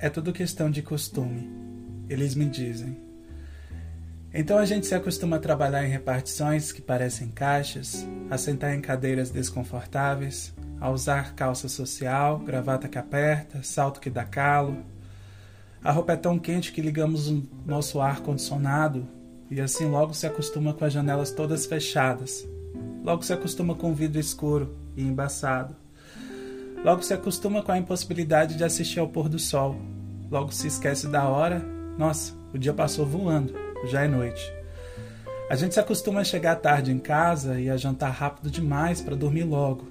é tudo questão de costume, eles me dizem. Então a gente se acostuma a trabalhar em repartições que parecem caixas, a sentar em cadeiras desconfortáveis, a usar calça social, gravata que aperta, salto que dá calo. A roupa é tão quente que ligamos o nosso ar condicionado e assim logo se acostuma com as janelas todas fechadas. Logo se acostuma com o vidro escuro e embaçado. Logo se acostuma com a impossibilidade de assistir ao pôr do sol. Logo se esquece da hora. Nossa, o dia passou voando, já é noite. A gente se acostuma a chegar tarde em casa e a jantar rápido demais para dormir logo.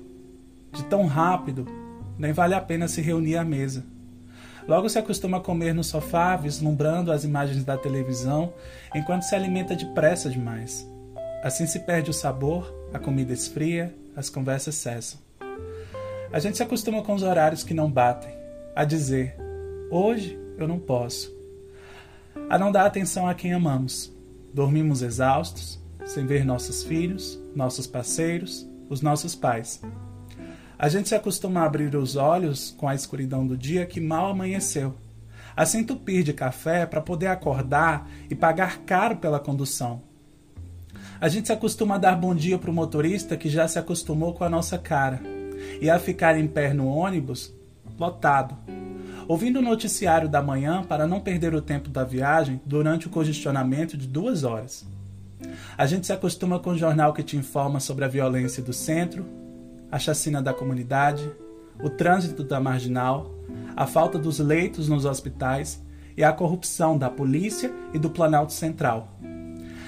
De tão rápido, nem vale a pena se reunir à mesa. Logo se acostuma a comer no sofá, vislumbrando as imagens da televisão, enquanto se alimenta depressa demais. Assim se perde o sabor, a comida esfria, as conversas cessam. A gente se acostuma com os horários que não batem, a dizer: hoje eu não posso. A não dar atenção a quem amamos. Dormimos exaustos, sem ver nossos filhos, nossos parceiros, os nossos pais. A gente se acostuma a abrir os olhos com a escuridão do dia que mal amanheceu, a se entupir de café para poder acordar e pagar caro pela condução. A gente se acostuma a dar bom dia para o motorista que já se acostumou com a nossa cara e a ficar em pé no ônibus lotado, ouvindo o noticiário da manhã para não perder o tempo da viagem durante o congestionamento de duas horas. A gente se acostuma com o jornal que te informa sobre a violência do centro, a chacina da comunidade, o trânsito da marginal, a falta dos leitos nos hospitais e a corrupção da polícia e do Planalto Central.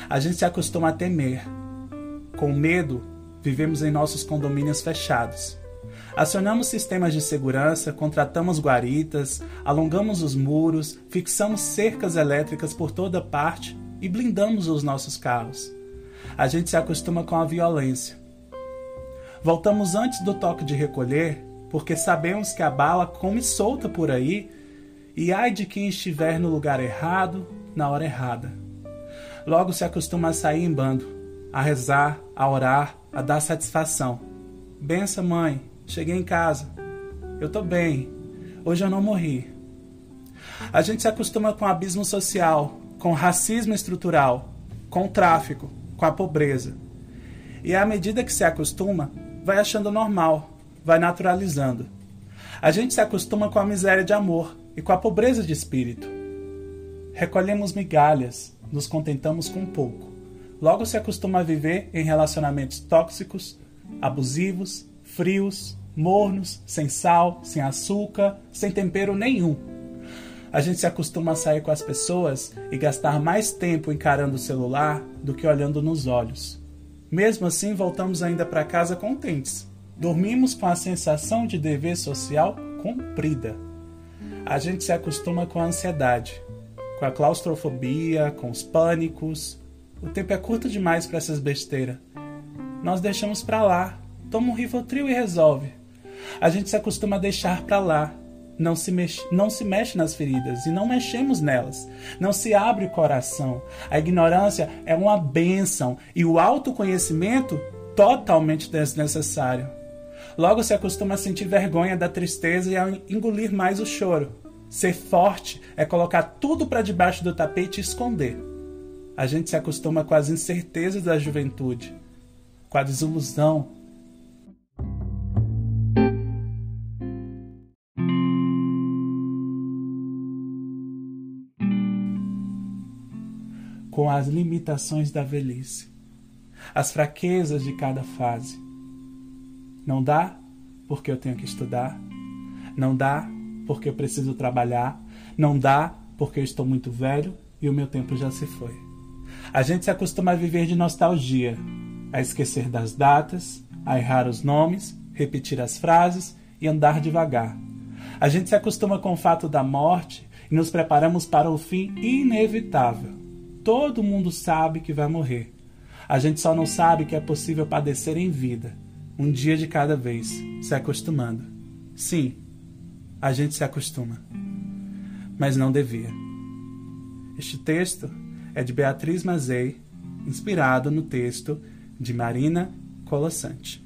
A gente se acostuma a temer. Com medo, vivemos em nossos condomínios fechados. Acionamos sistemas de segurança, contratamos guaritas, alongamos os muros, fixamos cercas elétricas por toda parte e blindamos os nossos carros. A gente se acostuma com a violência. Voltamos antes do toque de recolher, porque sabemos que a bala come solta por aí e ai de quem estiver no lugar errado, na hora errada. Logo se acostuma a sair em bando, a rezar, a orar, a dar satisfação. Bença, mãe, cheguei em casa. Eu tô bem. Hoje eu não morri. A gente se acostuma com o abismo social, com o racismo estrutural, com o tráfico, com a pobreza. E à medida que se acostuma, vai achando normal, vai naturalizando. A gente se acostuma com a miséria de amor e com a pobreza de espírito. Recolhemos migalhas, nos contentamos com pouco. Logo se acostuma a viver em relacionamentos tóxicos, abusivos, frios, mornos, sem sal, sem açúcar, sem tempero nenhum. A gente se acostuma a sair com as pessoas e gastar mais tempo encarando o celular do que olhando nos olhos. Mesmo assim, voltamos ainda para casa contentes. Dormimos com a sensação de dever social cumprida. A gente se acostuma com a ansiedade, com a claustrofobia, com os pânicos. O tempo é curto demais para essas besteiras. Nós deixamos para lá. Toma um Rivotril e resolve. A gente se acostuma a deixar para lá, não se, mexe, não se mexe nas feridas e não mexemos nelas. Não se abre o coração. A ignorância é uma bênção e o autoconhecimento totalmente desnecessário. Logo se acostuma a sentir vergonha da tristeza e a engolir mais o choro. Ser forte é colocar tudo para debaixo do tapete e esconder. A gente se acostuma com as incertezas da juventude, com a desilusão com as limitações da velhice, as fraquezas de cada fase. Não dá porque eu tenho que estudar, não dá porque eu preciso trabalhar, não dá porque eu estou muito velho e o meu tempo já se foi. A gente se acostuma a viver de nostalgia, a esquecer das datas, a errar os nomes, repetir as frases e andar devagar. A gente se acostuma com o fato da morte e nos preparamos para o fim inevitável. Todo mundo sabe que vai morrer. A gente só não sabe que é possível padecer em vida, um dia de cada vez, se acostumando. Sim, a gente se acostuma. Mas não devia. Este texto é de Beatriz Mazei, inspirado no texto de Marina Colossante.